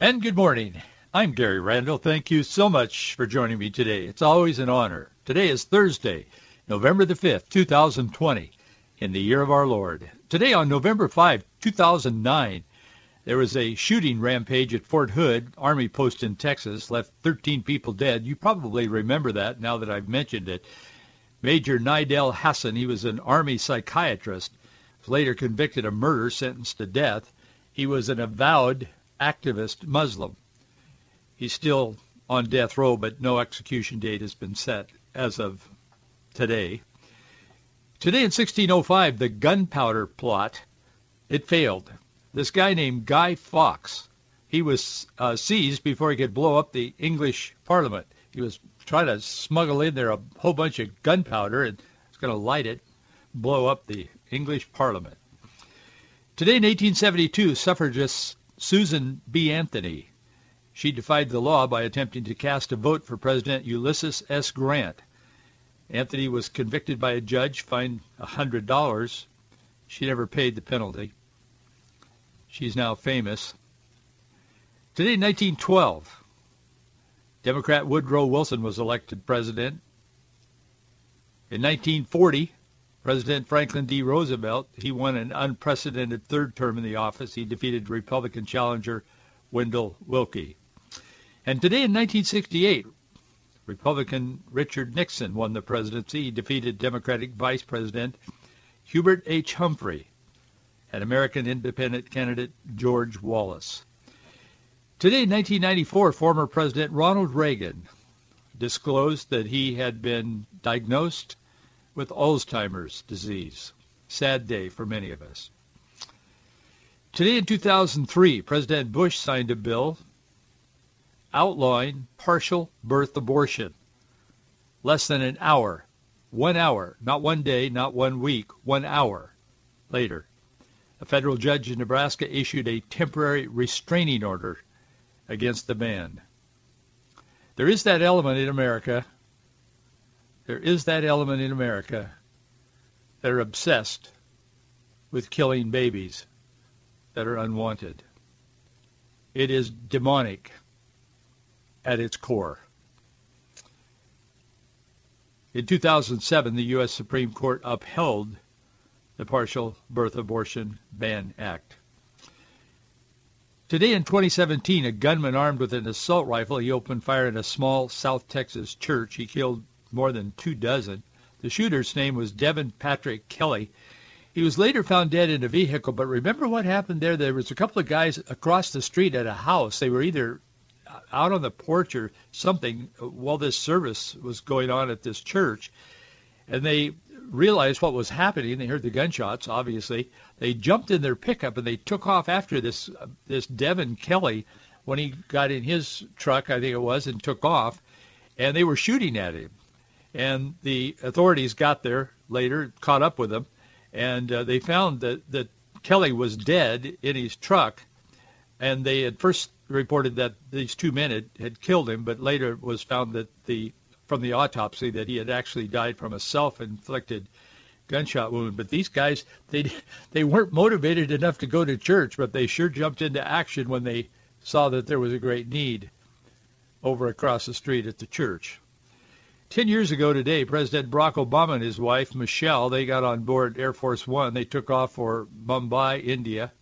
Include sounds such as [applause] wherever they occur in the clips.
And good morning. I'm Gary Randall. Thank you so much for joining me today. It's always an honor. Today is Thursday, November the 5th, 2020, in the year of our Lord. Today on November 5, 2009, there was a shooting rampage at Fort Hood, Army post in Texas, left 13 people dead. You probably remember that now that I've mentioned it. Major Nidal Hasan, he was an Army psychiatrist, was later convicted of murder, sentenced to death. He was an avowed activist Muslim. He's still on death row, but no execution date has been set as of today. Today in 1605, the gunpowder plot, it failed. This guy named Guy Fawkes, he was uh, seized before he could blow up the English Parliament. He was trying to smuggle in there a whole bunch of gunpowder and was going to light it, blow up the English Parliament. Today in 1872, suffragist Susan B. Anthony. She defied the law by attempting to cast a vote for President Ulysses S. Grant. Anthony was convicted by a judge, fined $100. She never paid the penalty. She's now famous. Today, 1912, Democrat Woodrow Wilson was elected president. In 1940, President Franklin D. Roosevelt, he won an unprecedented third term in the office. He defeated Republican challenger Wendell Willkie. And today in 1968, Republican Richard Nixon won the presidency. He defeated Democratic Vice President Hubert H. Humphrey and American independent candidate George Wallace. Today in 1994, former President Ronald Reagan disclosed that he had been diagnosed with Alzheimer's disease. Sad day for many of us. Today in 2003, President Bush signed a bill outlawing partial birth abortion. Less than an hour, one hour, not one day, not one week, one hour later, a federal judge in Nebraska issued a temporary restraining order against the ban. There is that element in America there is that element in America that are obsessed with killing babies that are unwanted. It is demonic at its core. In 2007, the U.S. Supreme Court upheld the Partial Birth Abortion Ban Act. Today in 2017, a gunman armed with an assault rifle, he opened fire in a small South Texas church. He killed more than two dozen. The shooter's name was Devin Patrick Kelley. He was later found dead in a vehicle, but remember what happened there? There was a couple of guys across the street at a house. They were either out on the porch or something while this service was going on at this church, and they realized what was happening. They heard the gunshots, obviously. They jumped in their pickup and they took off after this this Devin Kelley when he got in his truck, I think it was, and took off, and they were shooting at him and the authorities got there later, caught up with them, and uh, they found that, that Kelley was dead in his truck, and they had first reported that these two men had, had killed him, but later it was found that the from the autopsy that he had actually died from a self-inflicted gunshot wound. But these guys, they they weren't motivated enough to go to church, but they sure jumped into action when they saw that there was a great need over across the street at the church. Ten years ago today, President Barack Obama and his wife, Michelle, they got on board Air Force One. They took off for Mumbai, India.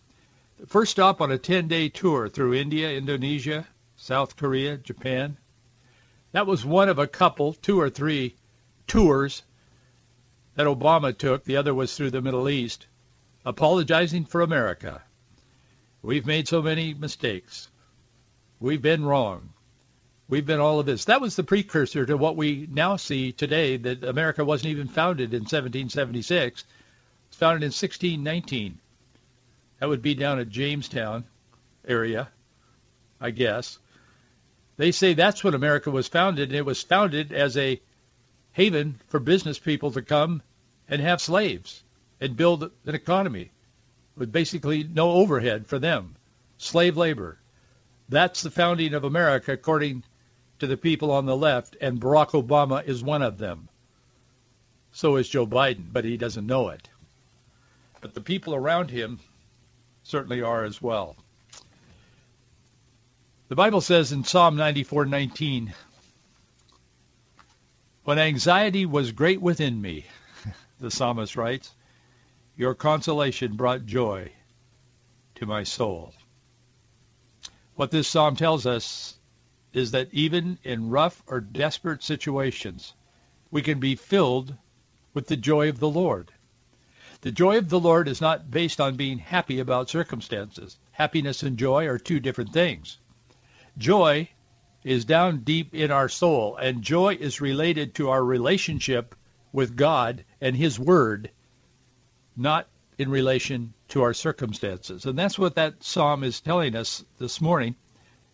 First stop on a 10-day tour through India, Indonesia, South Korea, Japan. That was one of a couple, two or three tours that Obama took. The other was through the Middle East, apologizing for America. We've made so many mistakes. We've been wrong. We've been all of this. That was the precursor to what we now see today, that America wasn't even founded in 1776. It's founded in 1619. That would be down at Jamestown area. I guess. They say that's when America was founded, and it was founded as a haven for business people to come and have slaves and build an economy with basically no overhead for them, slave labor. That's the founding of America, according to the people on the left, and Barack Obama is one of them. So is Joe Biden, but he doesn't know it. But the people around him certainly are as well. The Bible says in Psalm 94:19, "When anxiety was great within me," [laughs] the psalmist writes, "your consolation brought joy to my soul." What this psalm tells us is that even in rough or desperate situations, we can be filled with the joy of the Lord. The joy of the Lord is not based on being happy about circumstances. Happiness and joy are two different things. Joy is down deep in our soul, and joy is related to our relationship with God and His Word, not in relation to our circumstances. And that's what that psalm is telling us this morning,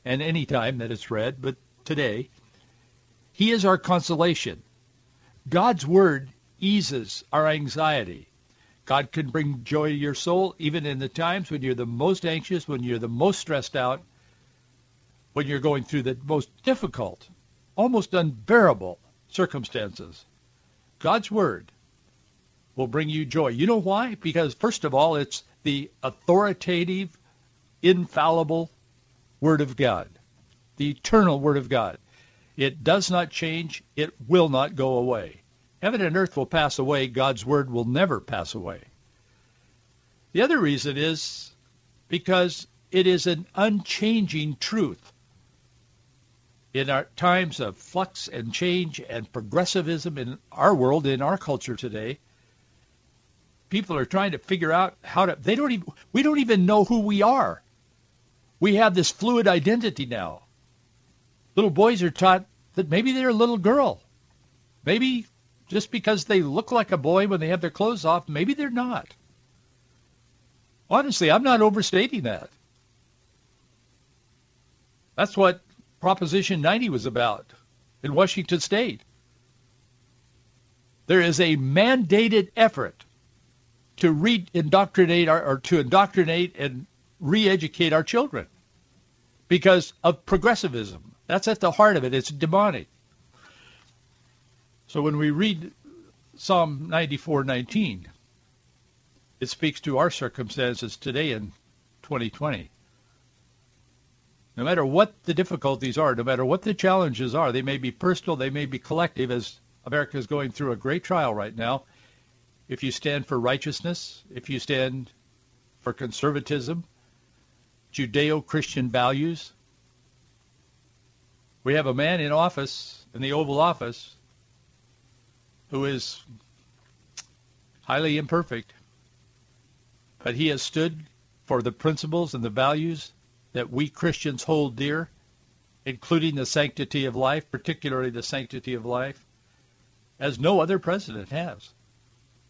and any time that it's read, but today. He is our consolation. God's Word eases our anxiety. God can bring joy to your soul even in the times when you're the most anxious, when you're the most stressed out, when you're going through the most difficult, almost unbearable circumstances. God's Word will bring you joy. You know why? Because, first of all, it's the authoritative, infallible Word of God, the eternal Word of God. It does not change. It will not go away. Heaven and earth will pass away. God's Word will never pass away. The other reason is because it is an unchanging truth in our times of flux and change and progressivism in our world, in our culture today, people are trying to figure out how to, they don't even, we don't even know who we are. We have this fluid identity now. Little boys are taught that maybe they're a little girl. Maybe just because they look like a boy when they have their clothes off, maybe they're not. Honestly, I'm not overstating that. That's what Proposition 90 was about in Washington State. There is a mandated effort to re-indoctrinate our, or to indoctrinate and re-educate our children because of progressivism. That's at the heart of it. It's demonic. So when we read Psalm 94:19, it speaks to our circumstances today in 2020. No matter what the difficulties are, no matter what the challenges are, they may be personal, they may be collective, as America is going through a great trial right now. If you stand for righteousness, if you stand for conservatism, Judeo-Christian values, we have a man in office, in the Oval Office, who is highly imperfect, but he has stood for the principles and the values that we Christians hold dear, including the sanctity of life, particularly the sanctity of life, as no other president has.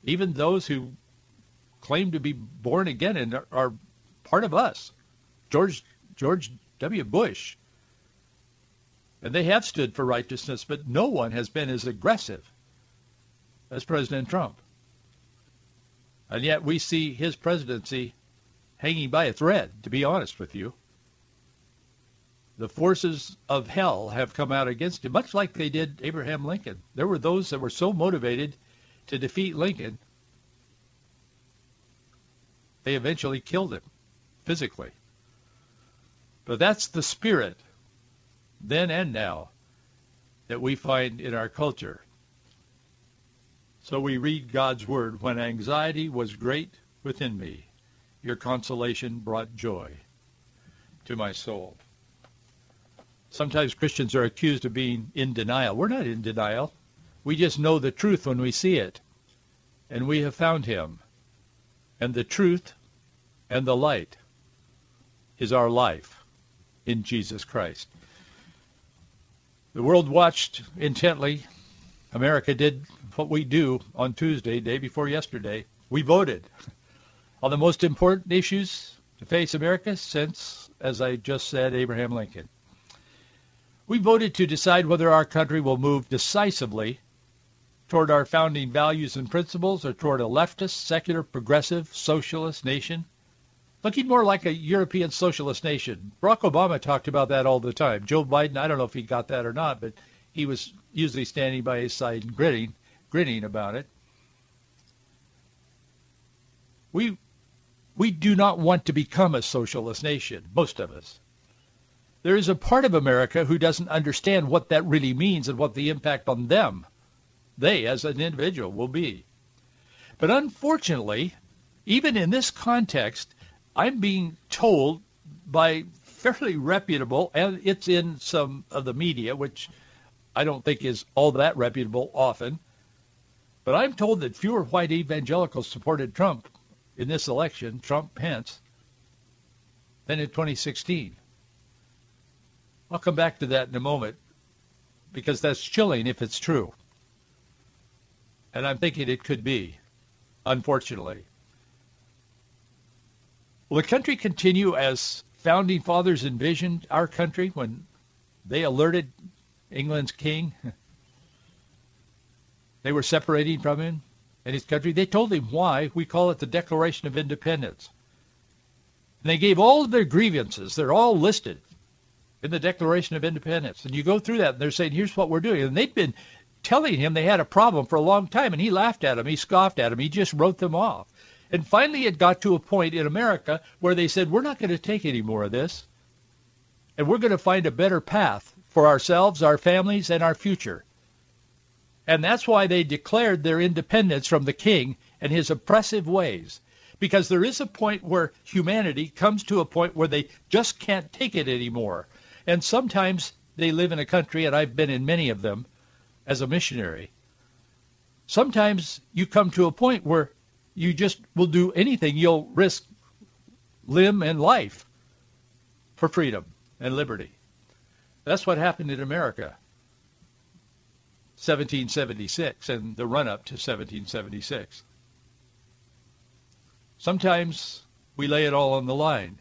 Even those who claim to be born again and are part of us. George George W. Bush. And they have stood for righteousness, but no one has been as aggressive as President Trump. And yet we see his presidency hanging by a thread, to be honest with you the forces of hell have come out against him, much like they did Abraham Lincoln. There were those that were so motivated to defeat Lincoln, they eventually killed him physically. But that's the spirit, then and now, that we find in our culture. So we read God's word, when anxiety was great within me, your consolation brought joy to my soul. Sometimes Christians are accused of being in denial. We're not in denial. We just know the truth when we see it. And we have found him. And the truth and the light is our life in Jesus Christ. The world watched intently. America did what we do on Tuesday, day before yesterday. We voted on the most important issues to face America since as I just said, Abraham Lincoln. We voted to decide whether our country will move decisively toward our founding values and principles or toward a leftist, secular, progressive, socialist nation. Looking more like a European socialist nation. Barack Obama talked about that all the time. Joe Biden, I don't know if he got that or not, but he was usually standing by his side and grinning, grinning about it. We we do not want to become a socialist nation, most of us. There is a part of America who doesn't understand what that really means and what the impact on them, they as an individual, will be. But unfortunately, even in this context, I'm being told by fairly reputable, and it's in some of the media, which I don't think is all that reputable often, but I'm told that fewer white evangelicals supported Trump in this election, Trump Pence, than in 2016. I'll come back to that in a moment because that's chilling if it's true. And I'm thinking it could be, unfortunately. Will the country continue as founding fathers envisioned our country when they alerted England's king? [laughs] they were separating from him and his country. They told him why. We call it the Declaration of Independence. And they gave all of their grievances. They're all listed in the Declaration of Independence. And you go through that, and they're saying, here's what we're doing. And they'd been telling him they had a problem for a long time, and he laughed at them. He scoffed at them. He just wrote them off. And finally it got to a point in America where they said, we're not going to take any more of this, and we're going to find a better path for ourselves, our families, and our future. And that's why they declared their independence from the king and his oppressive ways. Because there is a point where humanity comes to a point where they just can't take it anymore. And sometimes they live in a country, and I've been in many of them as a missionary. Sometimes you come to a point where you just will do anything. You'll risk limb and life for freedom and liberty. That's what happened in America. 1776 and the run-up to 1776. Sometimes we lay it all on the line.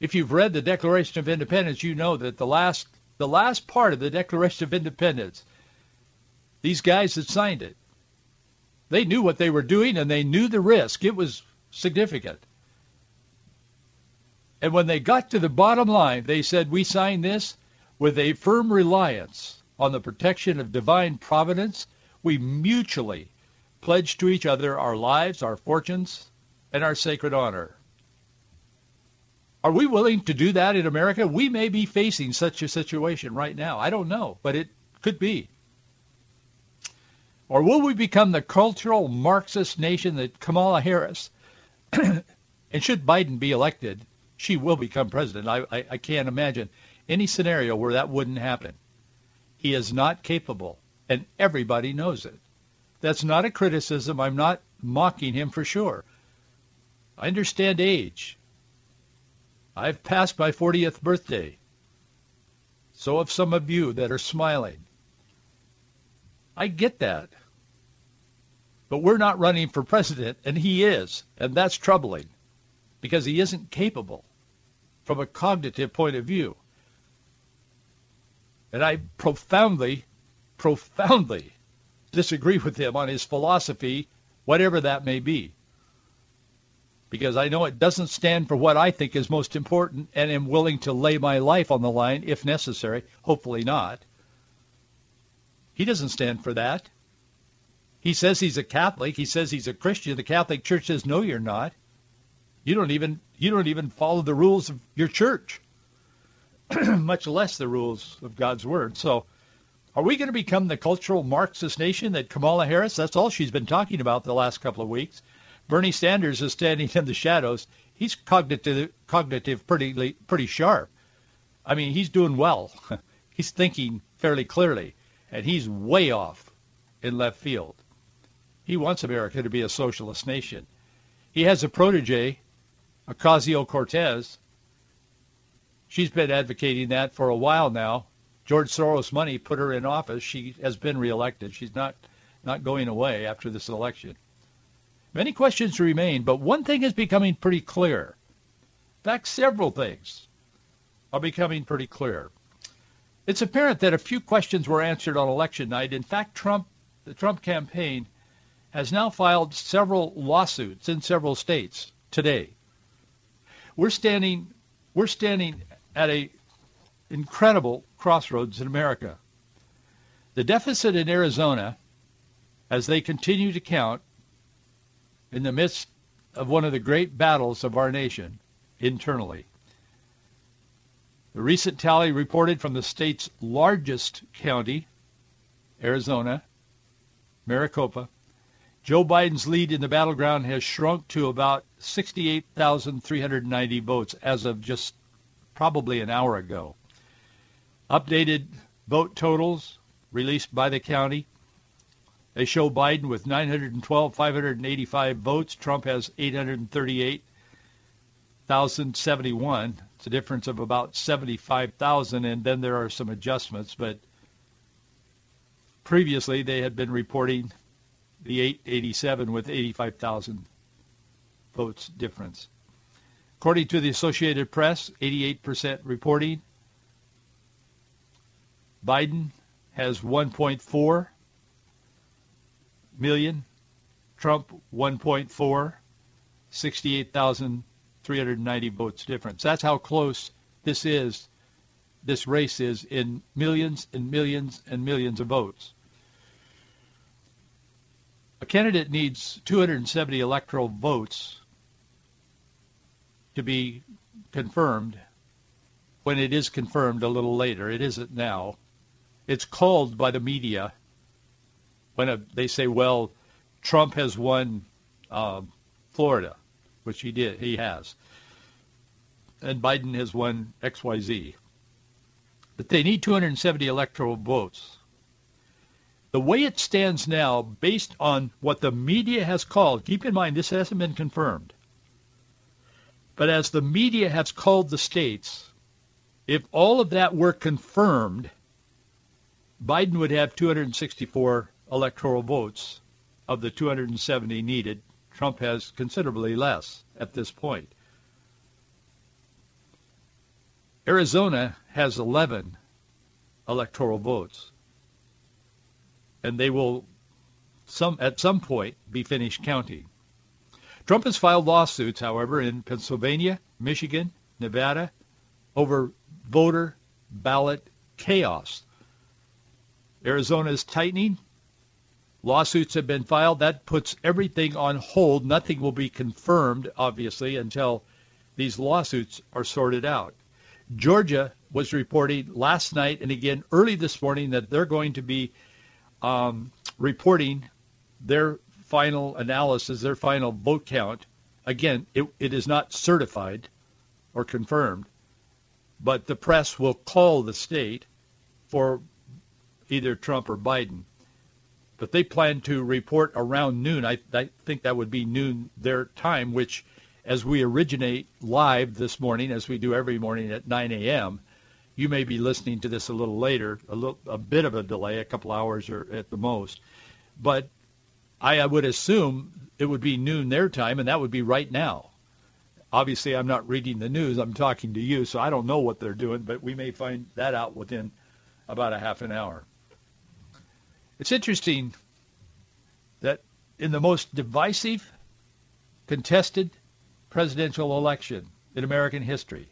If you've read the Declaration of Independence, you know that the last the last part of the Declaration of Independence, these guys that signed it, they knew what they were doing and they knew the risk. It was significant. And when they got to the bottom line, they said, we signed this with a firm reliance on the protection of divine providence. We mutually pledge to each other our lives, our fortunes, and our sacred honor. Are we willing to do that in America? We may be facing such a situation right now. I don't know, but it could be. Or will we become the cultural Marxist nation that Kamala Harris, [clears throat] and should Biden be elected, she will become president. I, I, I can't imagine any scenario where that wouldn't happen. He is not capable, and everybody knows it. That's not a criticism. I'm not mocking him for sure. I understand age. I've passed my 40th birthday. So have some of you that are smiling. I get that. But we're not running for president, and he is, and that's troubling because he isn't capable from a cognitive point of view. And I profoundly, profoundly disagree with him on his philosophy, whatever that may be. Because I know it doesn't stand for what I think is most important and am willing to lay my life on the line if necessary. Hopefully not. He doesn't stand for that. He says he's a Catholic. He says he's a Christian. The Catholic Church says, no, you're not. You don't even you don't even follow the rules of your church. [clears throat] much less the rules of God's word. So are we going to become the cultural Marxist nation that Kamala Harris, that's all she's been talking about the last couple of weeks. Bernie Sanders is standing in the shadows. He's cognitive, cognitive pretty, pretty sharp. I mean, he's doing well. [laughs] he's thinking fairly clearly, and he's way off in left field. He wants America to be a socialist nation. He has a protege, Ocasio-Cortez, She's been advocating that for a while now. George Soros money put her in office. She has been reelected. She's not not going away after this election. Many questions remain, but one thing is becoming pretty clear. In fact, several things. are becoming pretty clear. It's apparent that a few questions were answered on election night. In fact, Trump, the Trump campaign has now filed several lawsuits in several states today. We're standing, we're standing at a incredible crossroads in America. The deficit in Arizona, as they continue to count in the midst of one of the great battles of our nation internally. The recent tally reported from the state's largest county, Arizona, Maricopa, Joe Biden's lead in the battleground has shrunk to about 68,390 votes as of just probably an hour ago. Updated vote totals released by the county. They show Biden with 912, 585 votes. Trump has 838,071. It's a difference of about 75,000, and then there are some adjustments. But previously, they had been reporting the 887 with 85,000 votes difference. According to the Associated Press, 88% reporting. Biden has 1.4 million. Trump 1.4, 68,390 votes difference. That's how close this is, this race is in millions and millions and millions of votes. A candidate needs 270 electoral votes to be confirmed when it is confirmed a little later. It isn't now. It's called by the media when a, they say, well, Trump has won uh, Florida, which he did, he has, and Biden has won XYZ. But they need 270 electoral votes. The way it stands now, based on what the media has called, keep in mind this hasn't been confirmed, but as the media has called the states, if all of that were confirmed, Biden would have 264 electoral votes of the 270 needed. Trump has considerably less at this point. Arizona has 11 electoral votes and they will some at some point be finished counting. Trump has filed lawsuits, however, in Pennsylvania, Michigan, Nevada over voter ballot chaos. Arizona is tightening. Lawsuits have been filed. That puts everything on hold. Nothing will be confirmed, obviously, until these lawsuits are sorted out. Georgia was reporting last night and again early this morning that they're going to be um, reporting their final analysis, their final vote count. Again, it, it is not certified or confirmed, but the press will call the state for either Trump or Biden. But they plan to report around noon. I, I think that would be noon their time, which as we originate live this morning, as we do every morning at 9 a.m., you may be listening to this a little later, a little, a bit of a delay, a couple hours or at the most. But I, I would assume it would be noon their time, and that would be right now. Obviously, I'm not reading the news. I'm talking to you, so I don't know what they're doing, but we may find that out within about a half an hour. It's interesting that in the most divisive, contested presidential election in American history,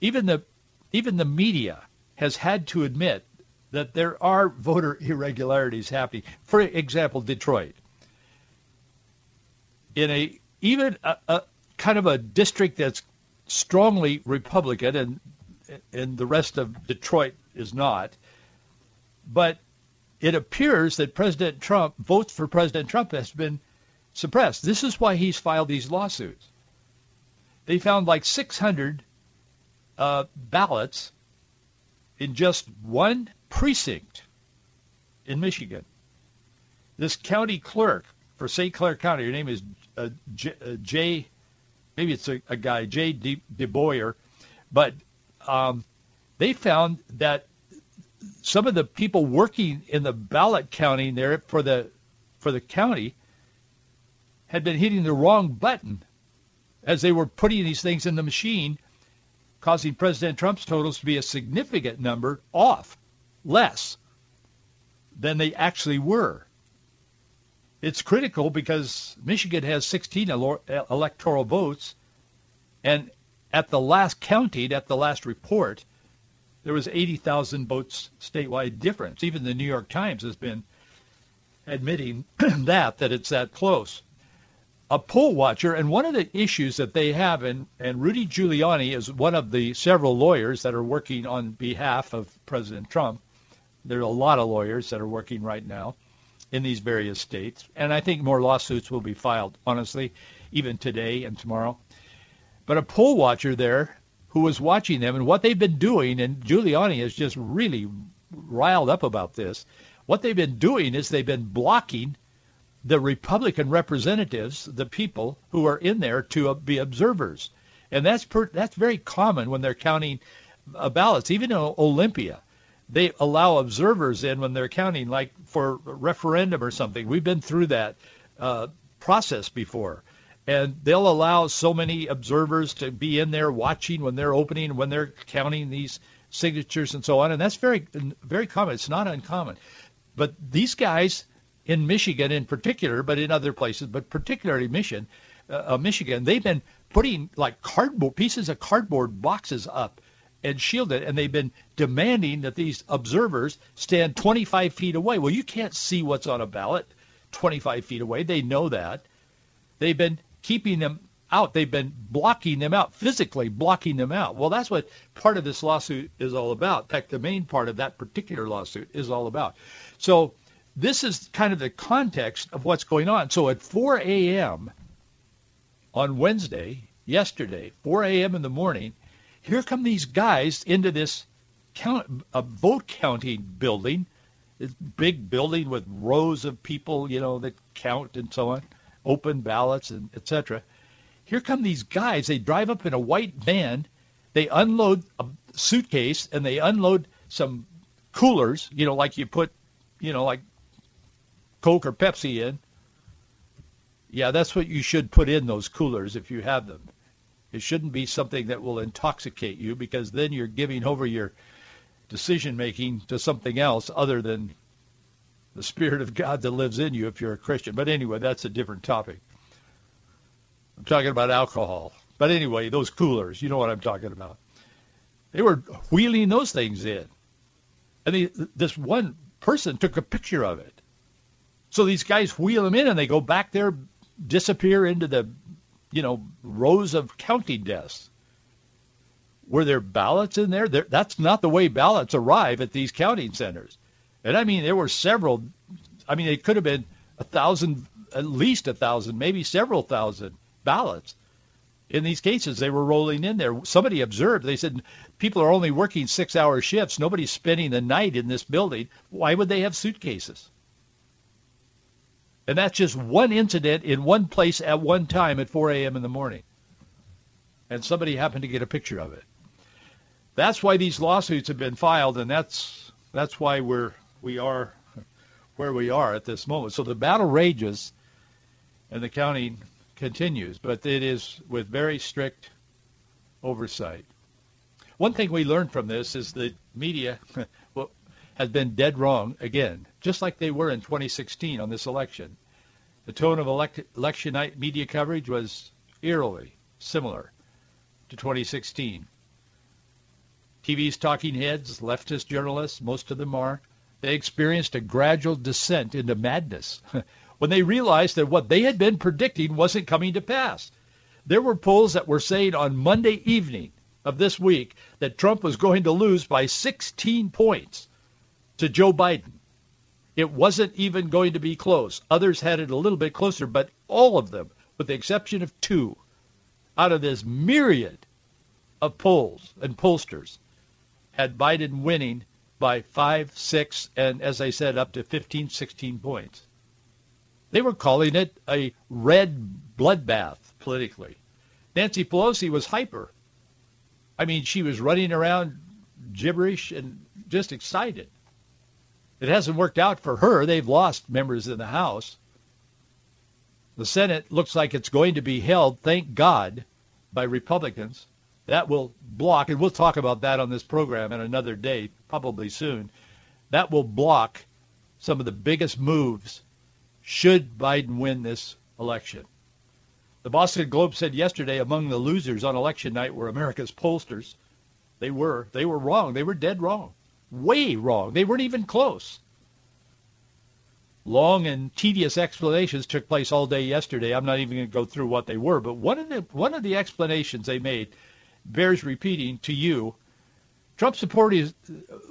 even the even the media has had to admit that there are voter [laughs] irregularities happening. For example, Detroit. In a even a, a kind of a district that's strongly Republican and and the rest of Detroit is not. But it appears that President Trump, votes for President Trump has been suppressed. This is why he's filed these lawsuits. They found like 600 uh, ballots in just one precinct in Michigan. This county clerk for St. Clair County, her name is uh, J, uh, Jay, maybe it's a, a guy, Jay De, DeBoyer, but um, they found that some of the people working in the ballot counting there for the for the county had been hitting the wrong button as they were putting these things in the machine causing President Trump's totals to be a significant number off, less than they actually were. It's critical because Michigan has 16 electoral votes, and at the last counting, at the last report, there was 80,000 votes statewide difference. Even the New York Times has been admitting [clears throat] that, that it's that close. A poll watcher, and one of the issues that they have, and, and Rudy Giuliani is one of the several lawyers that are working on behalf of President Trump. There are a lot of lawyers that are working right now in these various states, and I think more lawsuits will be filed, honestly, even today and tomorrow. But a poll watcher there who was watching them and what they've been doing, and Giuliani is just really riled up about this, what they've been doing is they've been blocking the Republican representatives, the people who are in there to be observers. And that's per, that's very common when they're counting uh, ballots. Even in Olympia, they allow observers in when they're counting, like for referendum or something. We've been through that uh, process before. And they'll allow so many observers to be in there watching when they're opening, when they're counting these signatures and so on. And that's very, very common. It's not uncommon. But these guys in Michigan in particular, but in other places, but particularly Michigan, uh, uh, Michigan, they've been putting like cardboard pieces of cardboard boxes up and shielded, and they've been demanding that these observers stand 25 feet away. Well, you can't see what's on a ballot 25 feet away. They know that. They've been keeping them out. They've been blocking them out, physically blocking them out. Well, that's what part of this lawsuit is all about. In fact, the main part of that particular lawsuit is all about. So this is kind of the context of what's going on. So at 4 a.m. on Wednesday, yesterday, 4 a.m. in the morning, here come these guys into this count, a vote counting building, this big building with rows of people, you know, that count and so on, open ballots and etc. Here come these guys. They drive up in a white van. They unload a suitcase and they unload some coolers, you know, like you put you know, like Coke or Pepsi in. Yeah, that's what you should put in those coolers if you have them. It shouldn't be something that will intoxicate you because then you're giving over your decision making to something else other than the Spirit of God that lives in you if you're a Christian. But anyway, that's a different topic. I'm talking about alcohol. But anyway, those coolers, you know what I'm talking about. They were wheeling those things in. And they, this one person took a picture of it. So these guys wheel them in and they go back there, disappear into the, you know, rows of counting desks. Were there ballots in there? there? That's not the way ballots arrive at these counting centers. And I mean, there were several. I mean, it could have been a thousand, at least a thousand, maybe several thousand ballots. In these cases, they were rolling in there. Somebody observed. They said people are only working six-hour shifts. Nobody's spending the night in this building. Why would they have suitcases? And that's just one incident in one place at one time at 4 a.m. in the morning. And somebody happened to get a picture of it. That's why these lawsuits have been filed, and that's that's why we're we are where we are at this moment. So the battle rages, and the counting continues, but it is with very strict oversight. One thing we learned from this is that media [laughs] has been dead wrong again, just like they were in 2016 on this election. The tone of elect- election night media coverage was eerily similar to 2016. TV's talking heads, leftist journalists, most of them are, they experienced a gradual descent into madness [laughs] when they realized that what they had been predicting wasn't coming to pass. There were polls that were saying on Monday evening of this week that Trump was going to lose by 16 points to Joe Biden. It wasn't even going to be close. Others had it a little bit closer, but all of them, with the exception of two, out of this myriad of polls and pollsters, had Biden winning by five, six, and as I said, up to 15, 16 points. They were calling it a red bloodbath politically. Nancy Pelosi was hyper. I mean, she was running around gibberish and just excited. It hasn't worked out for her. They've lost members in the House. The Senate looks like it's going to be held, thank God, by Republicans. That will block, and we'll talk about that on this program in another day, probably soon, that will block some of the biggest moves should Biden win this election. The Boston Globe said yesterday among the losers on election night were America's pollsters. They were. They were wrong. They were dead wrong. Way wrong. They weren't even close. Long and tedious explanations took place all day yesterday. I'm not even going to go through what they were, but one of the one of the explanations they made bears repeating to you. Trump supporters,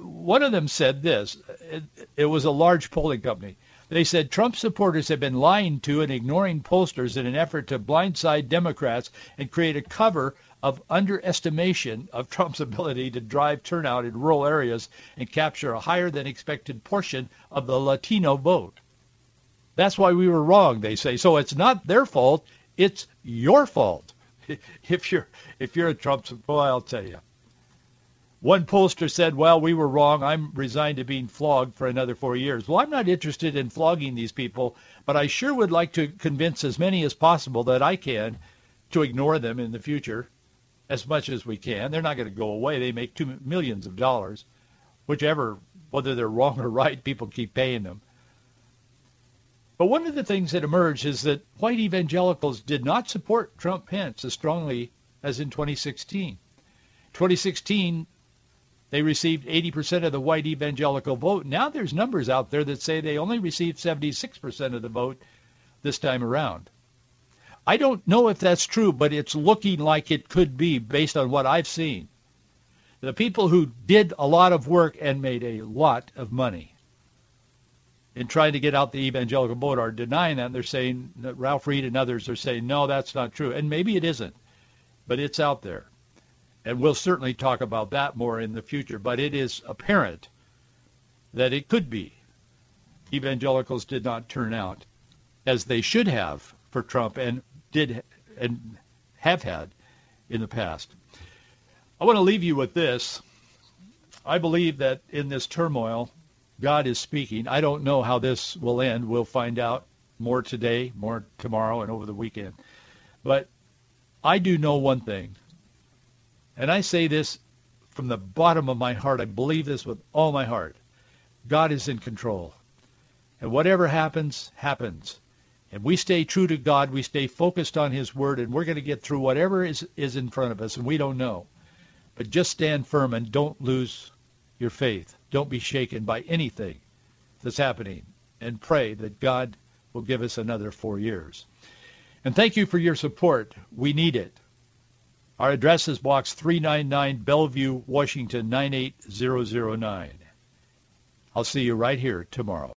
one of them said this. It, it was a large polling company. They said Trump supporters have been lying to and ignoring pollsters in an effort to blindside Democrats and create a cover of underestimation of Trump's [laughs] ability to drive turnout in rural areas and capture a higher than expected portion of the Latino vote. That's why we were wrong, they say. So it's not their fault, it's your fault. [laughs] If you're if you're a Trump supporter, I'll tell you. One pollster said, well, we were wrong. I'm resigned to being flogged for another four years. Well, I'm not interested in flogging these people, but I sure would like to convince as many as possible that I can to ignore them in the future as much as we can. They're not going to go away. They make two millions of dollars. Whichever, whether they're wrong or right, people keep paying them. But one of the things that emerged is that white evangelicals did not support Trump Pence as strongly as in 2016. 2016, they received 80% of the white evangelical vote. Now there's numbers out there that say they only received 76% of the vote this time around. I don't know if that's true, but it's looking like it could be based on what I've seen. The people who did a lot of work and made a lot of money in trying to get out the evangelical vote are denying that. They're saying Ralph Reed and others are saying, no, that's not true. And maybe it isn't, but it's out there. And we'll certainly talk about that more in the future. But it is apparent that it could be. Evangelicals did not turn out as they should have for Trump and did and have had in the past. I want to leave you with this. I believe that in this turmoil, God is speaking. I don't know how this will end. We'll find out more today, more tomorrow, and over the weekend. But I do know one thing. And I say this from the bottom of my heart. I believe this with all my heart. God is in control. And whatever happens, happens. And we stay true to God. We stay focused on his word, and we're going to get through whatever is, is in front of us, and we don't know. But just stand firm and don't lose your faith. Don't be shaken by anything that's happening. And pray that God will give us another four years. And thank you for your support. We need it. Our address is Box 399, Bellevue, Washington 98009. I'll see you right here tomorrow.